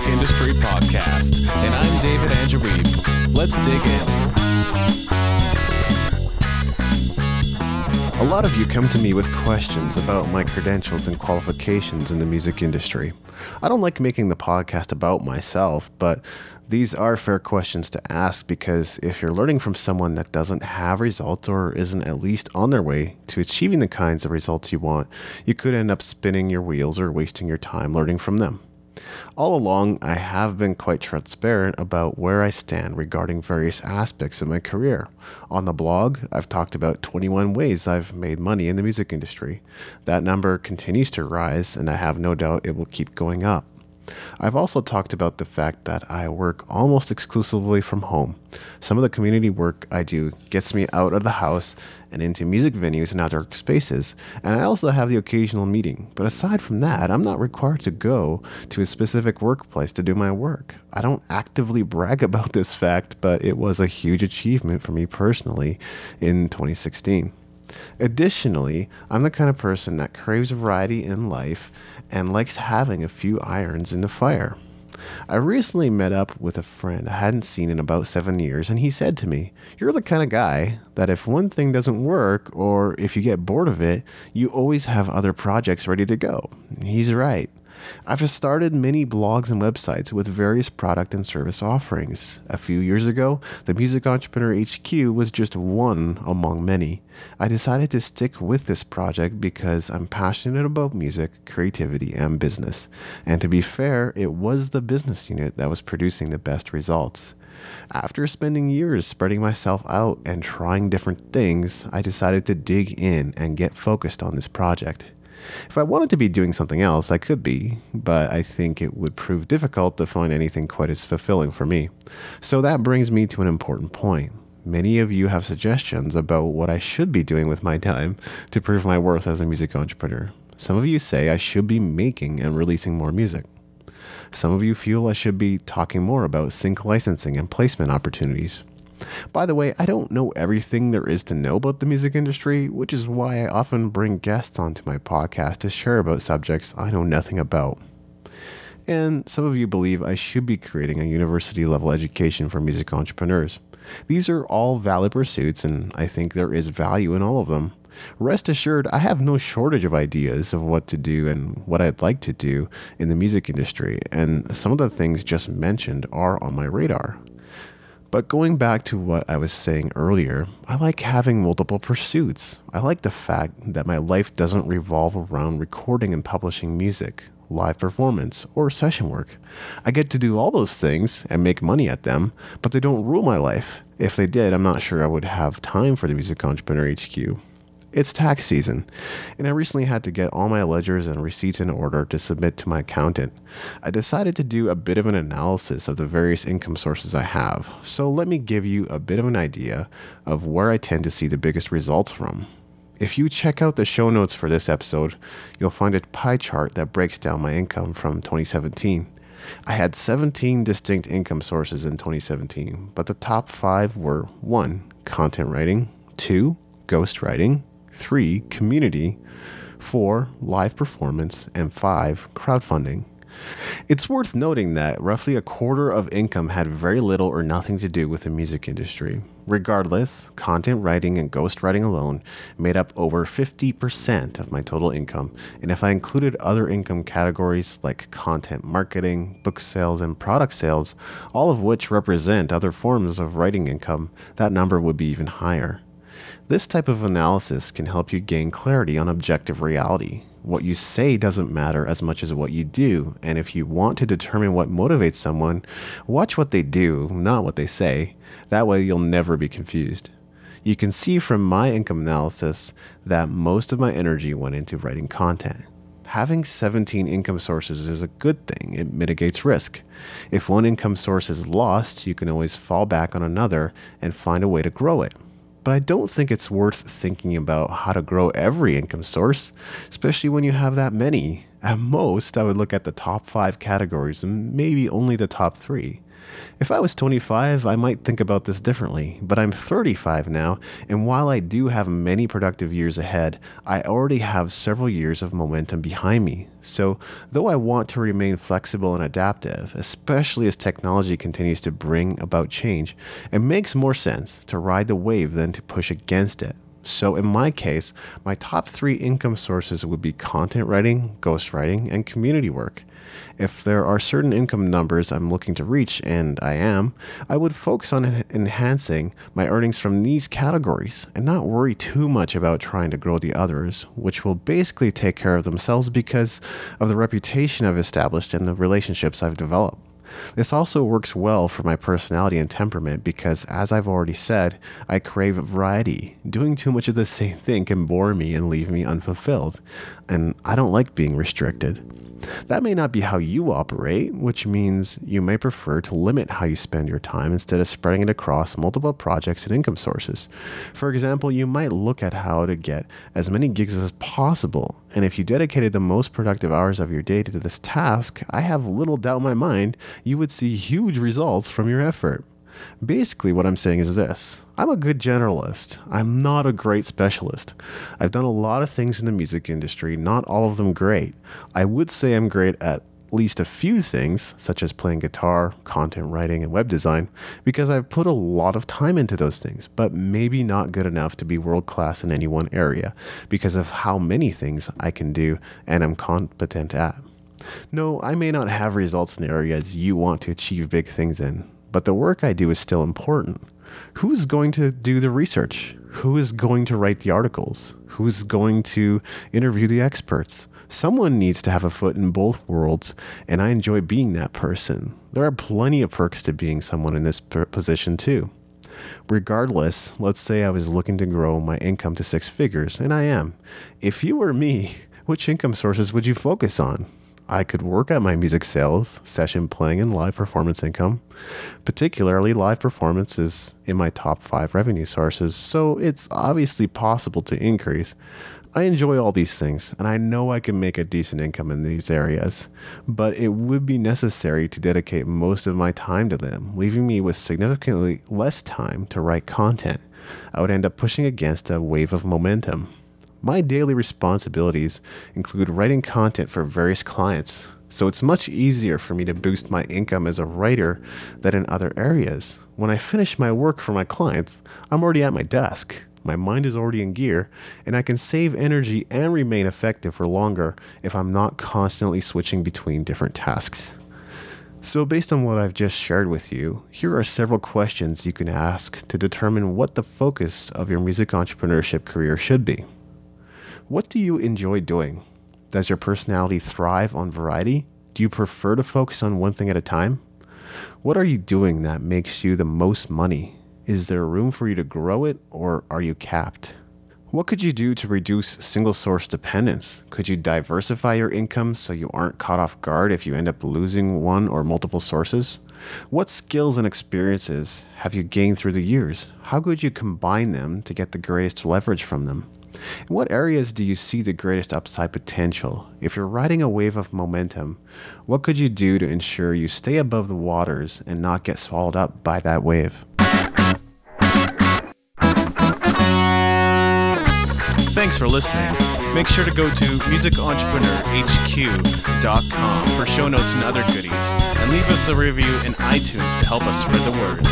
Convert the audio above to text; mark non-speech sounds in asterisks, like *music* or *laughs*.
Music Industry Podcast, and I'm David Andrew Let's dig in. A lot of you come to me with questions about my credentials and qualifications in the music industry. I don't like making the podcast about myself, but these are fair questions to ask because if you're learning from someone that doesn't have results or isn't at least on their way to achieving the kinds of results you want, you could end up spinning your wheels or wasting your time learning from them. All along, I have been quite transparent about where I stand regarding various aspects of my career. On the blog, I've talked about 21 ways I've made money in the music industry. That number continues to rise, and I have no doubt it will keep going up. I've also talked about the fact that I work almost exclusively from home. Some of the community work I do gets me out of the house and into music venues and other spaces, and I also have the occasional meeting. But aside from that, I'm not required to go to a specific workplace to do my work. I don't actively brag *laughs* about this fact, but it was a huge achievement for me personally in 2016. Additionally, I'm the kind of person that craves variety in life and likes having a few irons in the fire. I recently met up with a friend I hadn't seen in about seven years, and he said to me, You're the kind of guy that if one thing doesn't work or if you get bored of it, you always have other projects ready to go. He's right. I've started many blogs and websites with various product and service offerings. A few years ago, the Music Entrepreneur HQ was just one among many. I decided to stick with this project because I'm passionate about music, creativity, and business. And to be fair, it was the business unit that was producing the best results. After spending years spreading myself out and trying different things, I decided to dig in and get focused on this project. If I wanted to be doing something else, I could be, but I think it would prove difficult to find anything quite as fulfilling for me. So that brings me to an important point. Many of you have suggestions about what I should be doing with my time to prove my worth as a music entrepreneur. Some of you say I should be making and releasing more music. Some of you feel I should be talking more about sync licensing and placement opportunities. By the way, I don't know everything there is to know about the music industry, which is why I often bring guests onto my podcast to share about subjects I know nothing about. And some of you believe I should be creating a university level education for music entrepreneurs. These are all valid pursuits, and I think there is value in all of them. Rest assured, I have no shortage of ideas of what to do and what I'd like to do in the music industry, and some of the things just mentioned are on my radar. But going back to what I was saying earlier, I like having multiple pursuits. I like the fact that my life doesn't revolve around recording and publishing music, live performance, or session work. I get to do all those things and make money at them, but they don't rule my life. If they did, I'm not sure I would have time for the Music Entrepreneur HQ. It's tax season, and I recently had to get all my ledgers and receipts in order to submit to my accountant. I decided to do a bit of an analysis of the various income sources I have, so let me give you a bit of an idea of where I tend to see the biggest results from. If you check out the show notes for this episode, you'll find a pie chart that breaks down my income from 2017. I had 17 distinct income sources in 2017, but the top five were 1. Content writing, 2. Ghostwriting, three, community, four, live performance, and five, crowdfunding. It's worth noting that roughly a quarter of income had very little or nothing to do with the music industry. Regardless, content writing and ghostwriting alone made up over 50% of my total income, and if I included other income categories like content marketing, book sales, and product sales, all of which represent other forms of writing income, that number would be even higher. This type of analysis can help you gain clarity on objective reality. What you say doesn't matter as much as what you do, and if you want to determine what motivates someone, watch what they do, not what they say. That way, you'll never be confused. You can see from my income analysis that most of my energy went into writing content. Having 17 income sources is a good thing. It mitigates risk. If one income source is lost, you can always fall back on another and find a way to grow it but I don't think it's worth thinking about how to grow every income source, especially when you have that many. At most, I would look at the top five categories and maybe only the top three. If I was 25, I might think about this differently, but I'm 35 now, and while I do have many productive years ahead, I already have several years of momentum behind me. So, though I want to remain flexible and adaptive, especially as technology continues to bring about change, it makes more sense to ride the wave than to push against it. So, in my case, my top three income sources would be content writing, ghostwriting, and community work. If there are certain income numbers I'm looking to reach, and I am, I would focus on enhancing my earnings from these categories and not worry too much about trying to grow the others, which will basically take care of themselves because of the reputation I've established and the relationships I've developed. This also works well for my personality and temperament because, as I've already said, I crave variety. Doing too much of the same thing can bore me and leave me unfulfilled, and I don't like being restricted. That may not be how you operate, which means you may prefer to limit how you spend your time instead of spreading it across multiple projects and income sources. For example, you might look at how to get as many gigs as possible, and if you dedicated the most productive hours of your day to this task, I have little doubt in my mind you would see huge results from your effort. Basically, what I'm saying is this I'm a good generalist. I'm not a great specialist. I've done a lot of things in the music industry, not all of them great. I would say I'm great at least a few things, such as playing guitar, content writing, and web design, because I've put a lot of time into those things, but maybe not good enough to be world class in any one area because of how many things I can do and I'm competent at. No, I may not have results in the areas you want to achieve big things in, but the work I do is still important. Who's going to do the research? Who is going to write the articles? Who's going to interview the experts? Someone needs to have a foot in both worlds, and I enjoy being that person. There are plenty of perks to being someone in this position, too. Regardless, let's say I was looking to grow my income to six figures, and I am. If you were me, which income sources would you focus on? I could work at my music sales, session playing, and live performance income. Particularly, live performance is in my top five revenue sources, so it's obviously possible to increase. I enjoy all these things, and I know I can make a decent income in these areas, but it would be necessary to dedicate most of my time to them, leaving me with significantly less time to write content. I would end up pushing against a wave of momentum. My daily responsibilities include writing content for various clients, so it's much easier for me to boost my income as a writer than in other areas. When I finish my work for my clients, I'm already at my desk. My mind is already in gear, and I can save energy and remain effective for longer if I'm not constantly switching between different tasks. So, based on what I've just shared with you, here are several questions you can ask to determine what the focus of your music entrepreneurship career should be. What do you enjoy doing? Does your personality thrive on variety? Do you prefer to focus on one thing at a time? What are you doing that makes you the most money? Is there room for you to grow it or are you capped? What could you do to reduce single source dependence? Could you diversify your income so you aren't caught off guard if you end up losing one or multiple sources? What skills and experiences have you gained through the years? How could you combine them to get the greatest leverage from them? In what areas do you see the greatest upside potential? If you're riding a wave of momentum, what could you do to ensure you stay above the waters and not get swallowed up by that wave? Thanks for listening. Make sure to go to musicentrepreneurhq.com for show notes and other goodies, and leave us a review in iTunes to help us spread the word.